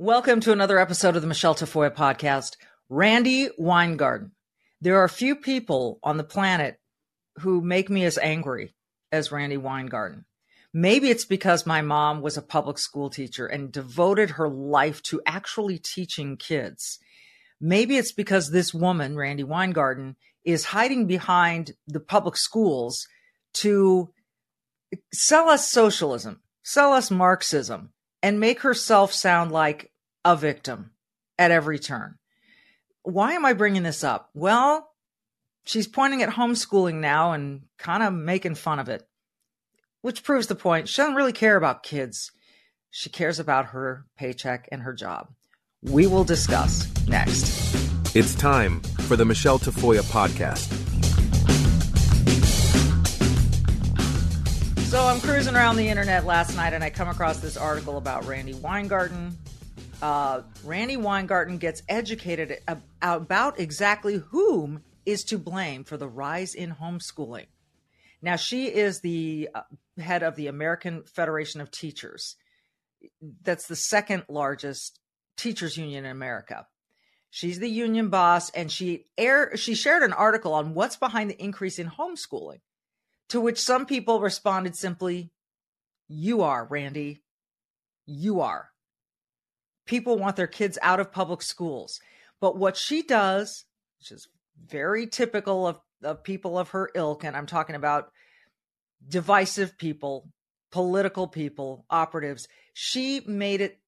Welcome to another episode of the Michelle Tafoya podcast. Randi Weingarten. There are few people on the planet who make me as angry as Randi Weingarten. Maybe it's because my mom was a public school teacher and devoted her life to actually teaching kids. Maybe it's because this woman, Randi Weingarten, is hiding behind the public schools to sell us socialism, sell us Marxism, and make herself sound like a victim at every turn. Why am I bringing this up? Well, she's pointing at homeschooling now and kind of making fun of it, which proves the point. She doesn't really care about kids. She cares about her paycheck and her job. We will discuss next. It's time for the Michelle Tafoya podcast. So I'm cruising around the internet last night and I come across this article about Randi Weingarten. Uh, Randi Weingarten gets educated ab- about exactly whom is to blame for the rise in homeschooling. Now, she is the uh, head of the American Federation of Teachers. That's the second largest teachers union in America. She's the union boss, and she air she shared an article on what's behind the increase in homeschooling. To which some people responded simply, You are, Randi. You are. People want their kids out of public schools. But what she does, which is very typical of, of people of her ilk, and I'm talking about divisive people, political people, operatives, she made it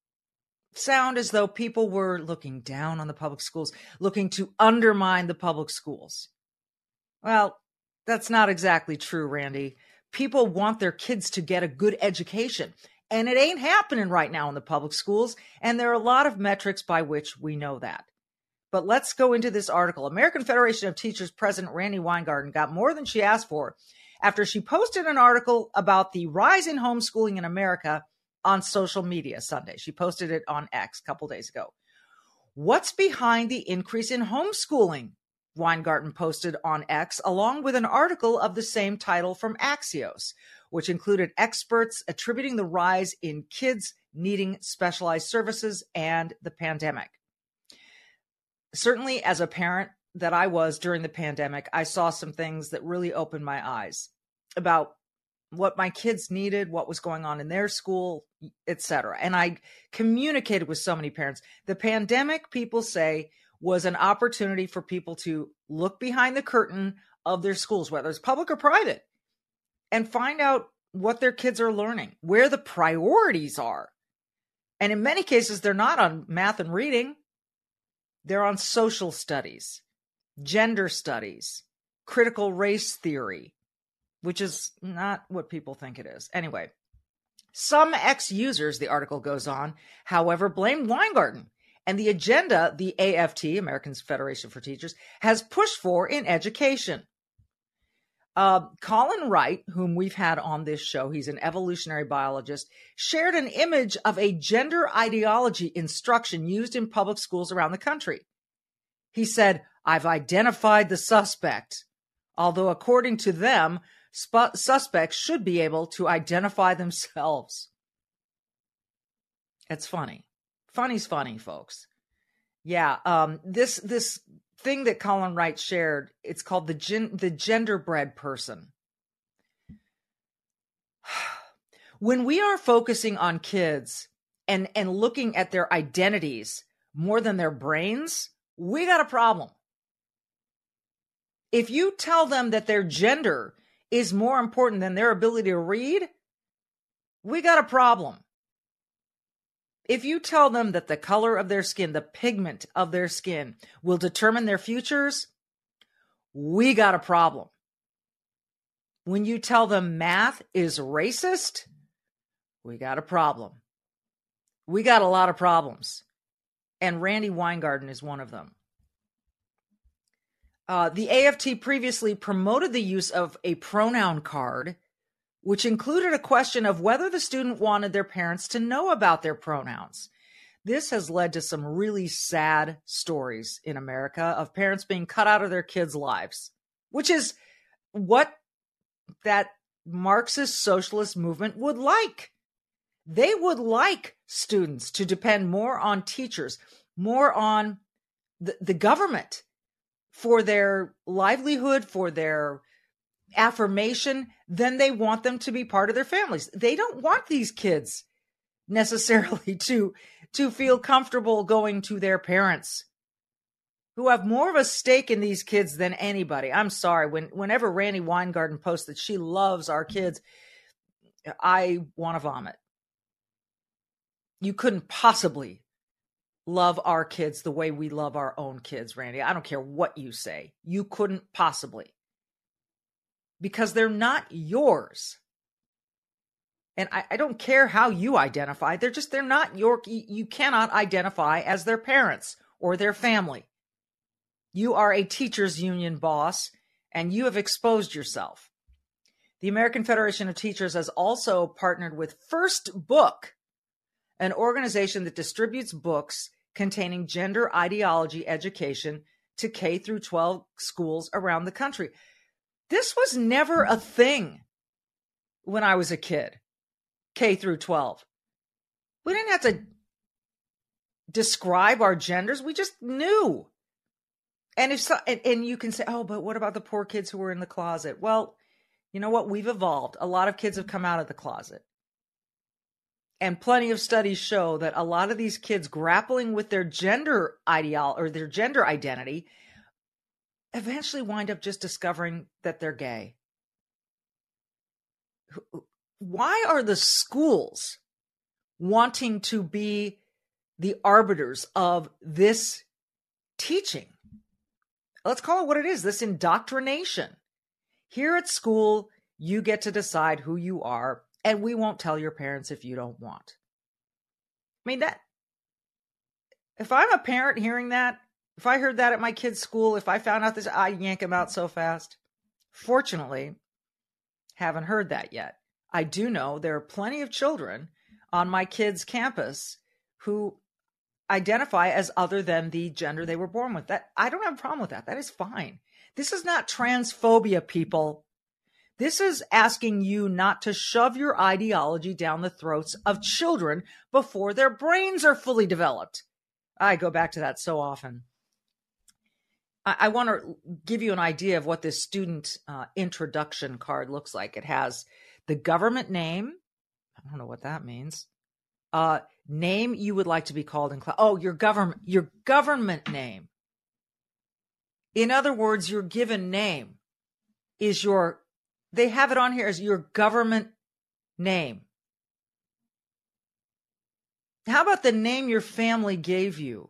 sound as though people were looking down on the public schools, looking to undermine the public schools. Well, that's not exactly true, Randi. People want their kids to get a good education, and it ain't happening right now in the public schools. And there are a lot of metrics by which we know that. But let's go into this article. American Federation of Teachers President Randi Weingarten got more than she asked for after she posted an article about the rise in homeschooling in America on social media Sunday. She posted it on X a couple days ago. What's behind the increase in homeschooling? Weingarten posted on X, along with an article of the same title from Axios, which included experts attributing the rise in kids needing specialized services and the pandemic. Certainly, as a parent that I was during the pandemic, I saw some things that really opened my eyes about what my kids needed, what was going on in their school, etc. And I communicated with so many parents. The pandemic, people say, was an opportunity for people to look behind the curtain of their schools, whether it's public or private, and find out what their kids are learning, where the priorities are. And in many cases, they're not on math and reading, they're on social studies, gender studies, critical race theory, which is not what people think it is. Anyway, some ex users, the article goes on, however, blamed Weingarten and the agenda the AFT, American Federation for Teachers, has pushed for in education. Uh, Colin Wright, whom we've had on this show, he's an evolutionary biologist, shared an image of a gender ideology instruction used in public schools around the country. He said, I've identified the suspect, although according to them, sp- suspects should be able to identify themselves. It's funny. Funny's funny, folks. Yeah, um, this this thing that Colin Wright shared, it's called the gen- the genderbread person. when we are focusing on kids and and looking at their identities more than their brains, we got a problem. If you tell them that their gender is more important than their ability to read, we got a problem. If you tell them that the color of their skin, the pigment of their skin will determine their futures, we got a problem. When you tell them math is racist, we got a problem. we got a lot of problems. And Randi Weingarten is one of them. Uh, the AFT previously promoted the use of a pronoun card, which included a question of whether the student wanted their parents to know about their pronouns. This has led to some really sad stories in America of parents being cut out of their kids' lives, which is what that Marxist socialist movement would like. They would like students to depend more on teachers, more on the, the government for their livelihood, for their affirmation, then they want them to be part of their families. They don't want these kids necessarily to to feel comfortable going to their parents who have more of a stake in these kids than anybody. I'm sorry when whenever Randi Weingarten posts that she loves our kids, I want to vomit. You couldn't possibly love our kids the way we love our own kids, Randi. I don't care what you say. You couldn't possibly. Because they're not yours. And I, I, don't care how you identify. They're just, they're not your, you cannot identify as their parents or their family. You are a teachers union boss and you have exposed yourself. The American Federation of Teachers has also partnered with First Book, an organization that distributes books containing gender ideology education to K through 12 schools around the country. This was never a thing when I was a kid. K through 12. We didn't have to describe our genders, we just knew. And if so, and, and you can say, oh, but what about the poor kids who were in the closet? Well, you know what? We've evolved. A lot of kids have come out of the closet. And plenty of studies show that a lot of these kids grappling with their gender ideal or their gender identity eventually wind up just discovering that they're gay why are the schools wanting to be the arbiters of this teaching? Let's call it what it is this indoctrination. Here at school, you get to decide who you are, and we won't tell your parents if you don't want. I mean, that, if I'm a parent hearing that, if I heard that at my kid's school, if I found out this, I'd yank him out so fast. Fortunately, haven't heard that yet. I do know there are plenty of children on my kids' campus who identify as other than the gender they were born with. That I don't have a problem with that. That is fine. This is not transphobia, people. This is asking you not to shove your ideology down the throats of children before their brains are fully developed. I go back to that so often. I, I want to give you an idea of what this student uh, introduction card looks like. It has the government name. I don't know what that means. Uh, name you would like to be called in class. Oh, your government, your government name. In other words, your given name is your, they have it on here as your government name. How about the name your family gave you?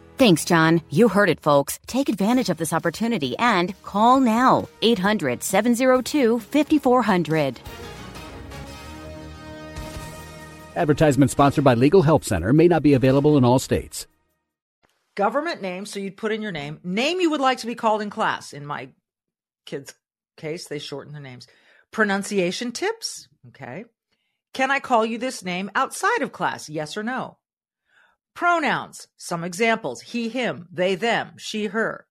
Thanks, John. You heard it, folks. Take advantage of this opportunity and call now. 800 702 5400. Advertisement sponsored by Legal Help Center may not be available in all states government name. So you'd put in your name, name you would like to be called in class. In my kids' case, they shorten their names. Pronunciation tips. Okay. Can I call you this name outside of class? Yes or no? Pronouns. Some examples he, him, they, them, she, her.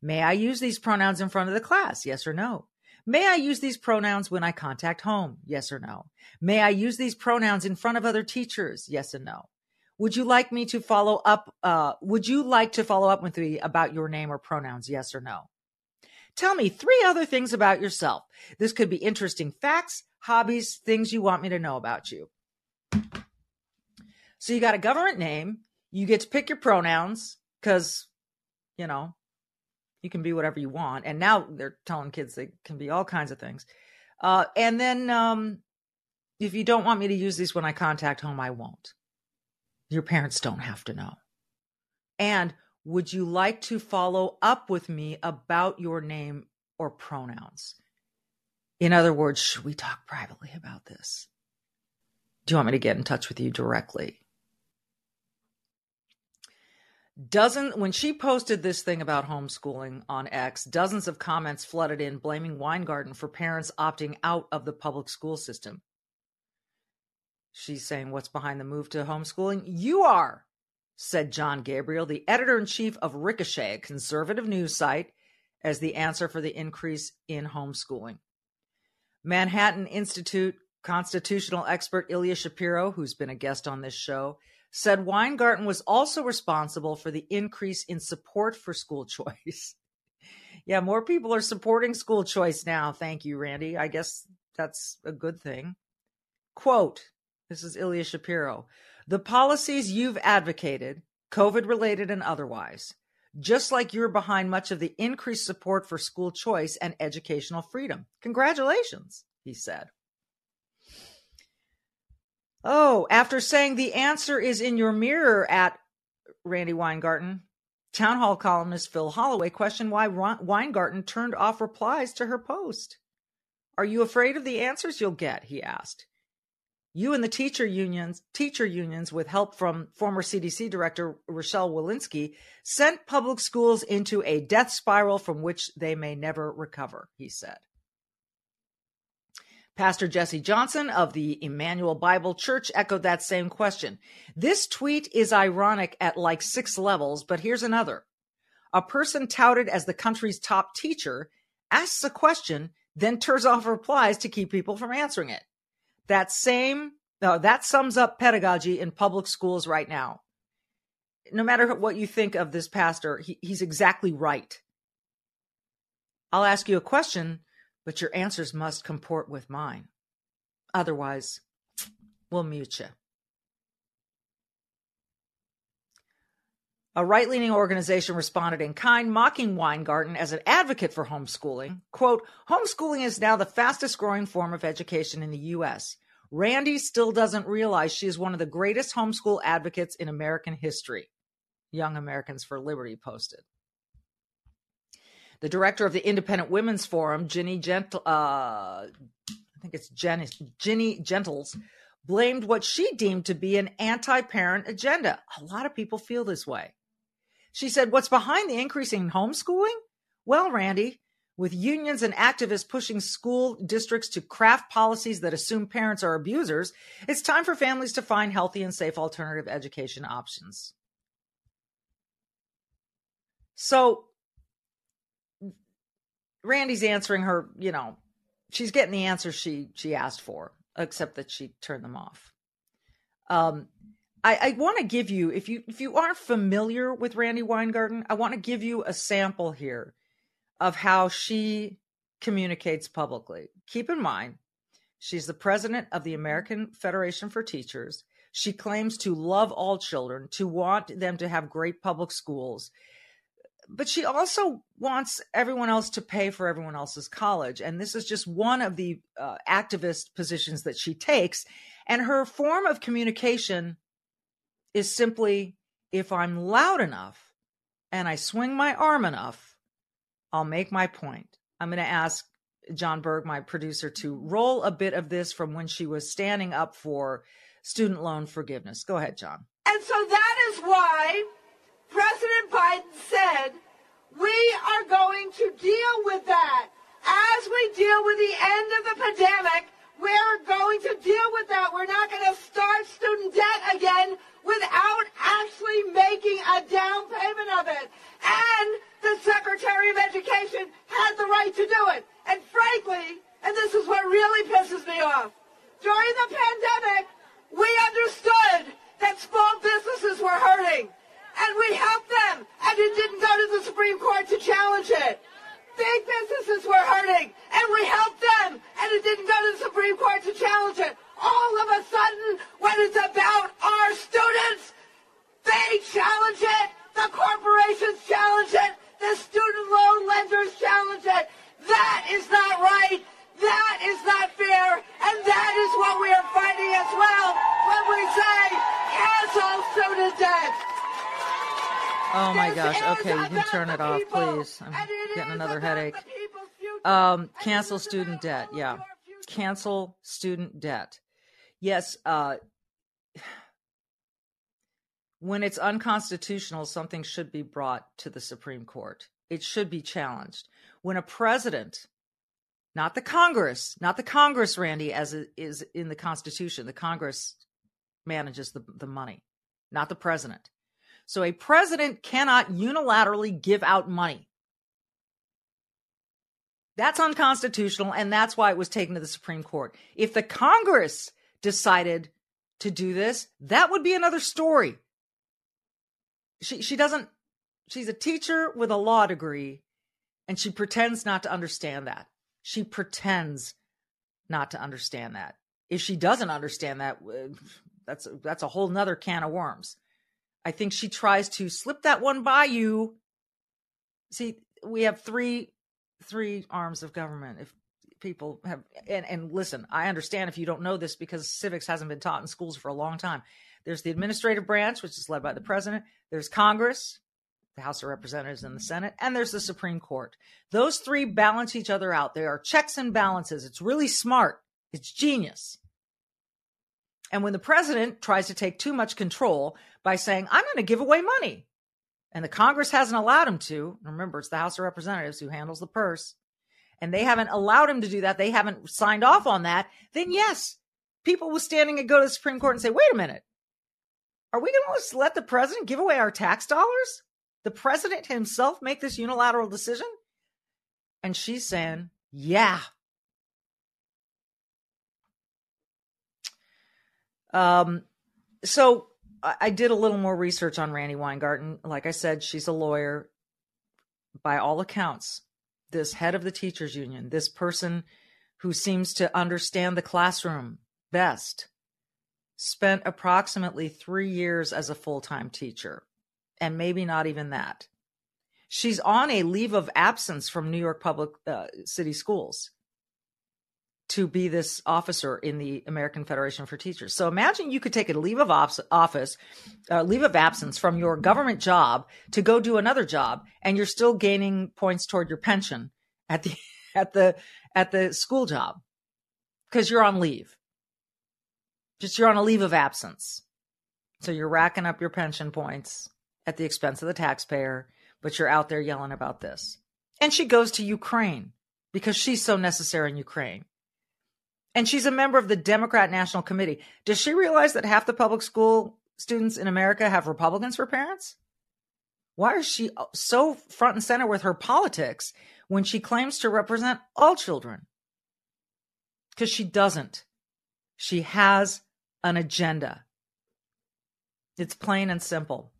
May I use these pronouns in front of the class? Yes or no? May I use these pronouns when I contact home? Yes or no? May I use these pronouns in front of other teachers? Yes and no. Would you like me to follow up? Uh, would you like to follow up with me about your name or pronouns? Yes or no? Tell me three other things about yourself. This could be interesting facts, hobbies, things you want me to know about you. So you got a government name. You get to pick your pronouns because, you know, you can be whatever you want. And now they're telling kids they can be all kinds of things. Uh, and then um, if you don't want me to use these when I contact home, I won't. Your parents don't have to know. And would you like to follow up with me about your name or pronouns? In other words, should we talk privately about this? Do you want me to get in touch with you directly? Dozen when she posted this thing about homeschooling on X, dozens of comments flooded in blaming Weingarten for parents opting out of the public school system. She's saying, What's behind the move to homeschooling? You are, said Jon Gabriel, the editor in chief of Ricochet, a conservative news site, as the answer for the increase in homeschooling. Manhattan Institute constitutional expert Ilya Shapiro, who's been a guest on this show, said Weingarten was also responsible for the increase in support for school choice. yeah, more people are supporting school choice now. Thank you, Randi. I guess that's a good thing. Quote This is Ilya Shapiro. The policies you've advocated, COVID related and otherwise, just like you're behind much of the increased support for school choice and educational freedom. Congratulations, he said. Oh, after saying the answer is in your mirror at Randi Weingarten, town hall columnist Phil Holloway questioned why Weingarten turned off replies to her post. Are you afraid of the answers you'll get? He asked. You and the teacher unions, teacher unions, with help from former CDC director Rochelle Walensky, sent public schools into a death spiral from which they may never recover, he said. Pastor Jesse Johnson of the Immanuel Bible Church echoed that same question. This tweet is ironic at like six levels, but here's another. A person touted as the country's top teacher asks a question, then turns off replies to keep people from answering it. That same, uh, that sums up pedagogy in public schools right now. No matter what you think of this pastor, he, he's exactly right. I'll ask you a question but your answers must comport with mine. Otherwise, we'll mute you. A right leaning organization responded in kind, mocking Weingarten as an advocate for homeschooling. Quote, homeschooling is now the fastest growing form of education in the U.S. Randi still doesn't realize she is one of the greatest homeschool advocates in American history. Young Americans for Liberty posted. The director of the Independent Women's Forum, Ginny Gentle, uh, I think it's Jenny, Ginny Gentles, blamed what she deemed to be an anti-parent agenda. A lot of people feel this way. She said, "What's behind the increasing homeschooling? Well, Randi, with unions and activists pushing school districts to craft policies that assume parents are abusers, it's time for families to find healthy and safe alternative education options." So Randi's answering her, you know, she's getting the answers she she asked for, except that she turned them off. Um, I, I want to give you, if you if you aren't familiar with Randi Weingarten, I want to give you a sample here of how she communicates publicly. Keep in mind, she's the president of the American Federation for Teachers. She claims to love all children, to want them to have great public schools, but she also wants everyone else to pay for everyone else's college. And this is just one of the uh, activist positions that she takes. And her form of communication is simply if I'm loud enough and I swing my arm enough, I'll make my point. I'm going to ask John Berg, my producer, to roll a bit of this from when she was standing up for student loan forgiveness. Go ahead, John. And so that is why President Biden said, we are going to deal with that. As we deal with the end of the pandemic, we're going to deal with that. We're not going to start student debt again without actually making a down payment of it. And the Secretary of Education had the right to do it. And frankly, and this is what really pisses me off, during the pandemic, we understood that small businesses were hurting. And we helped them. And it didn't go to the Supreme Court to challenge it. Big businesses were hurting. And we helped them. And it didn't go to the Supreme Court to challenge it. All of a sudden, when it's about our students, they challenge it. The corporations challenge it. The student loan lenders challenge it. That is not right. That is not fair. And that is what we are fighting as well when we say cancel student debt. Oh my gosh. Okay, you can turn it off, people, please. I'm getting another headache. the people's future, Um, cancel student debt. Yeah. Cancel student debt. Yes, uh, when it's unconstitutional, something should be brought to the Supreme Court. It should be challenged. When a president, not the Congress, not the Congress, Randi, as it is in the Constitution, the Congress manages the, the money, not the president. So a president cannot unilaterally give out money. That's unconstitutional, and that's why it was taken to the Supreme Court. If the Congress decided to do this, that would be another story. She she doesn't she's a teacher with a law degree, and she pretends not to understand that. She pretends not to understand that. If she doesn't understand that, that's that's a whole nother can of worms. I think she tries to slip that one by you. See, we have three three arms of government. If people have and, and listen, I understand if you don't know this because civics hasn't been taught in schools for a long time. There's the administrative branch, which is led by the president. There's Congress, the House of Representatives and the Senate, and there's the Supreme Court. Those three balance each other out. They are checks and balances. It's really smart. It's genius. And when the president tries to take too much control by saying, I'm going to give away money, and the Congress hasn't allowed him to, remember, it's the House of Representatives who handles the purse, and they haven't allowed him to do that, they haven't signed off on that, then yes, people will standing and go to the Supreme Court and say, wait a minute, are we going to let the president give away our tax dollars? The president himself make this unilateral decision? And she's saying, yeah. Um, so I, I did a little more research on Randi Weingarten. Like I said, she's a lawyer. By all accounts, this head of the teachers union, this person who seems to understand the classroom best, spent approximately three years as a full time teacher, and maybe not even that. She's on a leave of absence from New York Public uh, City Schools to be this officer in the American Federation for Teachers. So imagine you could take a leave of office, uh, leave of absence from your government job to go do another job, and you're still gaining points toward your pension at the at the at the school job because you're on leave. Just you're on a leave of absence, so you're racking up your pension points at the expense of the taxpayer, but you're out there yelling about this. And she goes to Ukraine because she's so necessary in Ukraine. And she's a member of the Democrat National Committee. Does she realize that half the public school students in America have Republicans for parents? Why is she so front and center with her politics when she claims to represent all children? Because she doesn't. She has an agenda. It's plain and simple.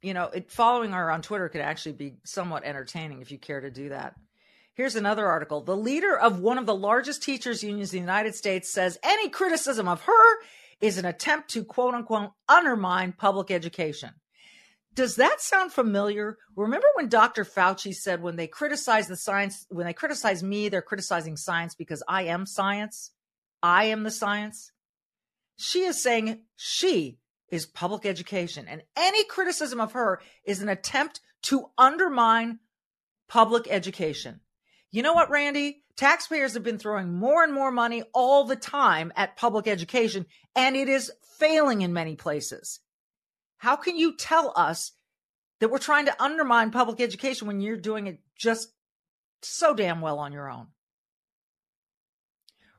You know, it, following her on Twitter could actually be somewhat entertaining if you care to do that. Here's another article. The leader of one of the largest teachers' unions in the United States says any criticism of her is an attempt to quote unquote undermine public education. Does that sound familiar? Remember when Dr. Fauci said when they criticize the science, when they criticize me, they're criticizing science because I am science? I am the science. She is saying she is public education, and any criticism of her is an attempt to undermine public education. You know what, Randi? Taxpayers have been throwing more and more money all the time at public education, and it is failing in many places. How can you tell us that we're trying to undermine public education when you're doing it just so damn well on your own?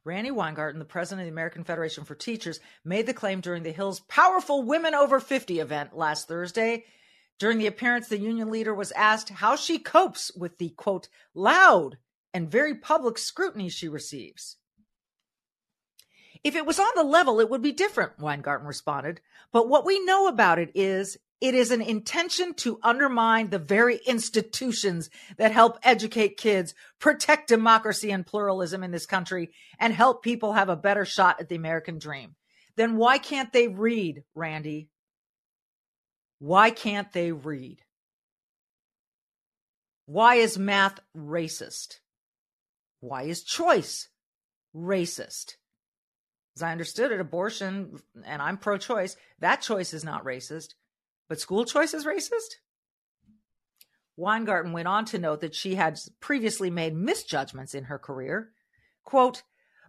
Randi Weingarten, the president of the American Federation for Teachers, made the claim during the Hill's powerful Women Over 50 event last Thursday During the appearance, the union leader was asked how she copes with the quote, loud and very public scrutiny she receives. If it was on the level, it would be different, Weingarten responded. But what we know about it is it is an intention to undermine the very institutions that help educate kids, protect democracy and pluralism in this country, and help people have a better shot at the American dream. Then why can't they read, Randi? Why can't they read? Why is math racist? Why is choice racist? As I understood it, abortion, and I'm pro choice, that choice is not racist. But school choice is racist? Weingarten went on to note that she had previously made misjudgments in her career. Quote,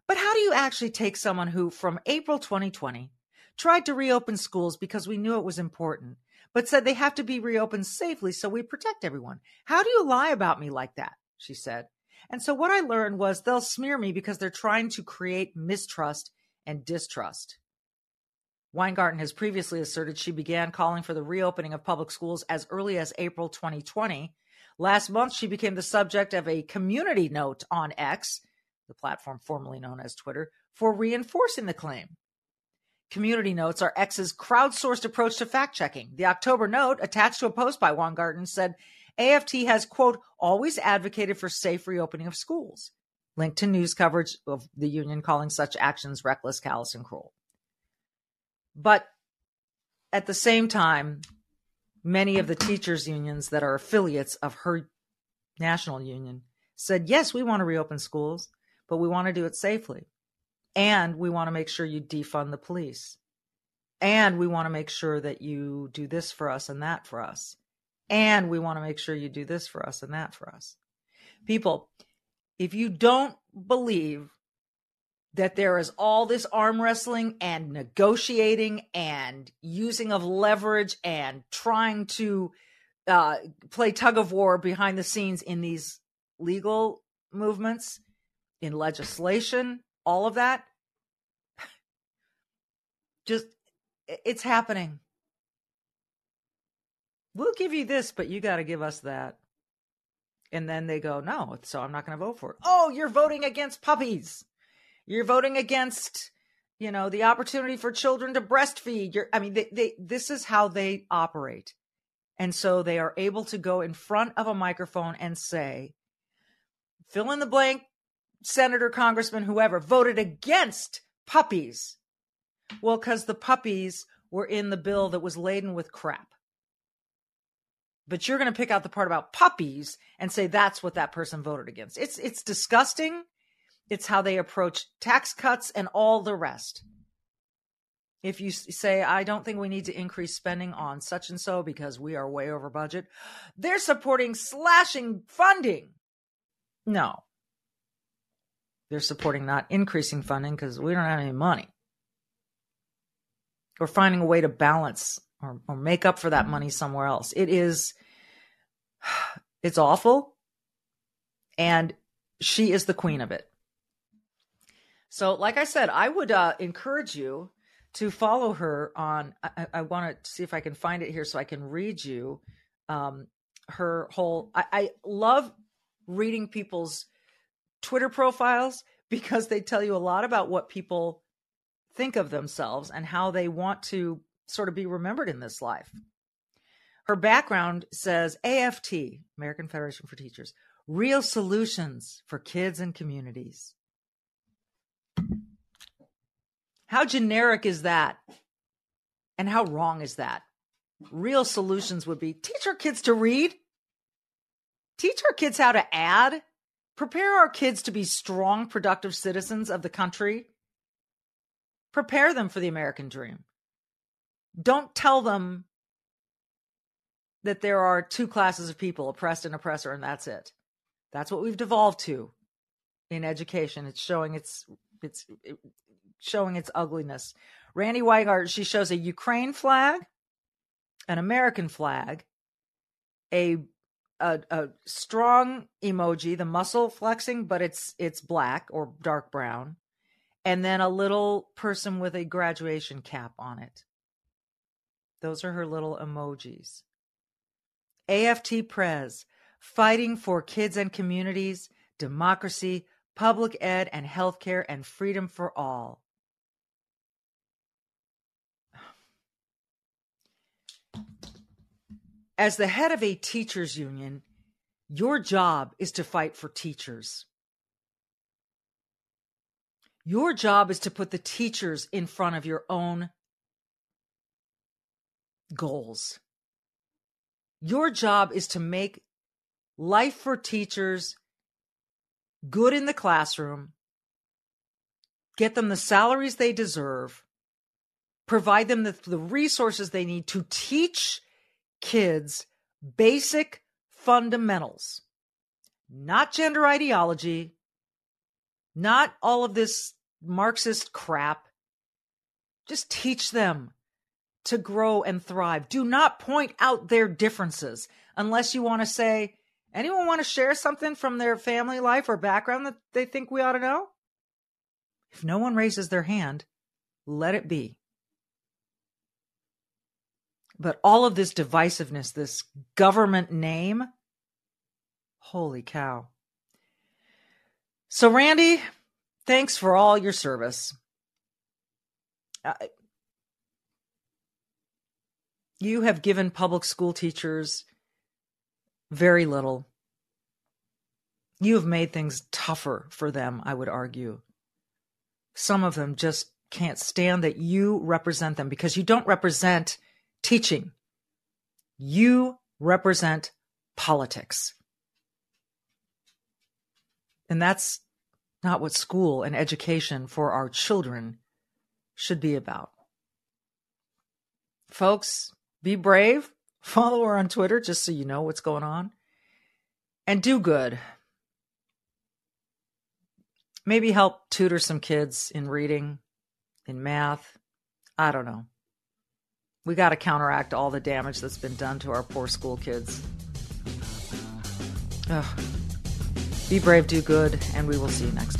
but how do you actually take someone who, from April 2020, tried to reopen schools because we knew it was important, but said they have to be reopened safely so we protect everyone? How do you lie about me like that? She said. And so what I learned was they'll smear me because they're trying to create mistrust and distrust. Weingarten has previously asserted she began calling for the reopening of public schools as early as April 2020. Last month, she became the subject of a community note on X, the platform formerly known as Twitter, for reinforcing the claim. Community notes are X's crowdsourced approach to fact checking. The October note, attached to a post by Weingarten, said AFT has, quote, always advocated for safe reopening of schools, linked to news coverage of the union calling such actions reckless, callous, and cruel. But at the same time, many of the teachers' unions that are affiliates of her national union said, yes, we want to reopen schools, but we want to do it safely. And we want to make sure you defund the police. And we want to make sure that you do this for us and that for us. And we want to make sure you do this for us and that for us. People, if you don't believe that there is all this arm wrestling and negotiating and using of leverage and trying to uh, play tug of war behind the scenes in these legal movements, in legislation, all of that. Just, it's happening. We'll give you this, but you got to give us that. And then they go, no, so I'm not going to vote for it. Oh, you're voting against puppies. You're voting against, you know, the opportunity for children to breastfeed. You're, I mean, they, they, this is how they operate. And so they are able to go in front of a microphone and say, fill in the blank, senator, congressman, whoever voted against puppies. Well, because the puppies were in the bill that was laden with crap. But you're going to pick out the part about puppies and say that's what that person voted against. It's it's disgusting it's how they approach tax cuts and all the rest. If you say, I don't think we need to increase spending on such and so because we are way over budget, they're supporting slashing funding. No. They're supporting not increasing funding because we don't have any money. Or finding a way to balance or, or make up for that money somewhere else. It is, it's awful. And she is the queen of it. So, like I said, I would uh, encourage you to follow her on. I, I want to see if I can find it here so I can read you um, her whole. I, I love reading people's Twitter profiles because they tell you a lot about what people think of themselves and how they want to sort of be remembered in this life. Her background says AFT, American Federation for Teachers, real solutions for kids and communities. How generic is that? And how wrong is that? Real solutions would be teach our kids to read, teach our kids how to add, prepare our kids to be strong, productive citizens of the country, prepare them for the American dream. Don't tell them that there are two classes of people, oppressed and oppressor, and that's it. That's what we've devolved to in education. It's showing its it's showing its ugliness. Randi Weingarten, she shows a Ukraine flag, an American flag, a, a a strong emoji, the muscle flexing, but it's it's black or dark brown, and then a little person with a graduation cap on it. Those are her little emojis. AFT Prez, fighting for kids and communities, democracy, public ed and healthcare, and freedom for all. As the head of a teachers union, your job is to fight for teachers. Your job is to put the teachers in front of your own goals. Your job is to make life for teachers good in the classroom, get them the salaries they deserve, provide them the, the resources they need to teach kids basic fundamentals, not gender ideology, not all of this Marxist crap. Just teach them to grow and thrive. Do not point out their differences unless you want to say, anyone want to share something from their family life or background that they think we ought to know? If no one raises their hand, let it be. But all of this divisiveness, this government name, holy cow. So, Randi, thanks for all your service. Uh, you have given public school teachers very little. You have made things tougher for them, I would argue. Some of them just can't stand that you represent them because you don't represent teaching. You represent politics. And that's not what school and education for our children should be about. Folks, be brave. Follow her on Twitter just so you know what's going on. And do good. Maybe help tutor some kids in reading, in math. I don't know. We got to counteract all the damage that's been done to our poor school kids. Ugh. Be brave, do good, and we will see you next time.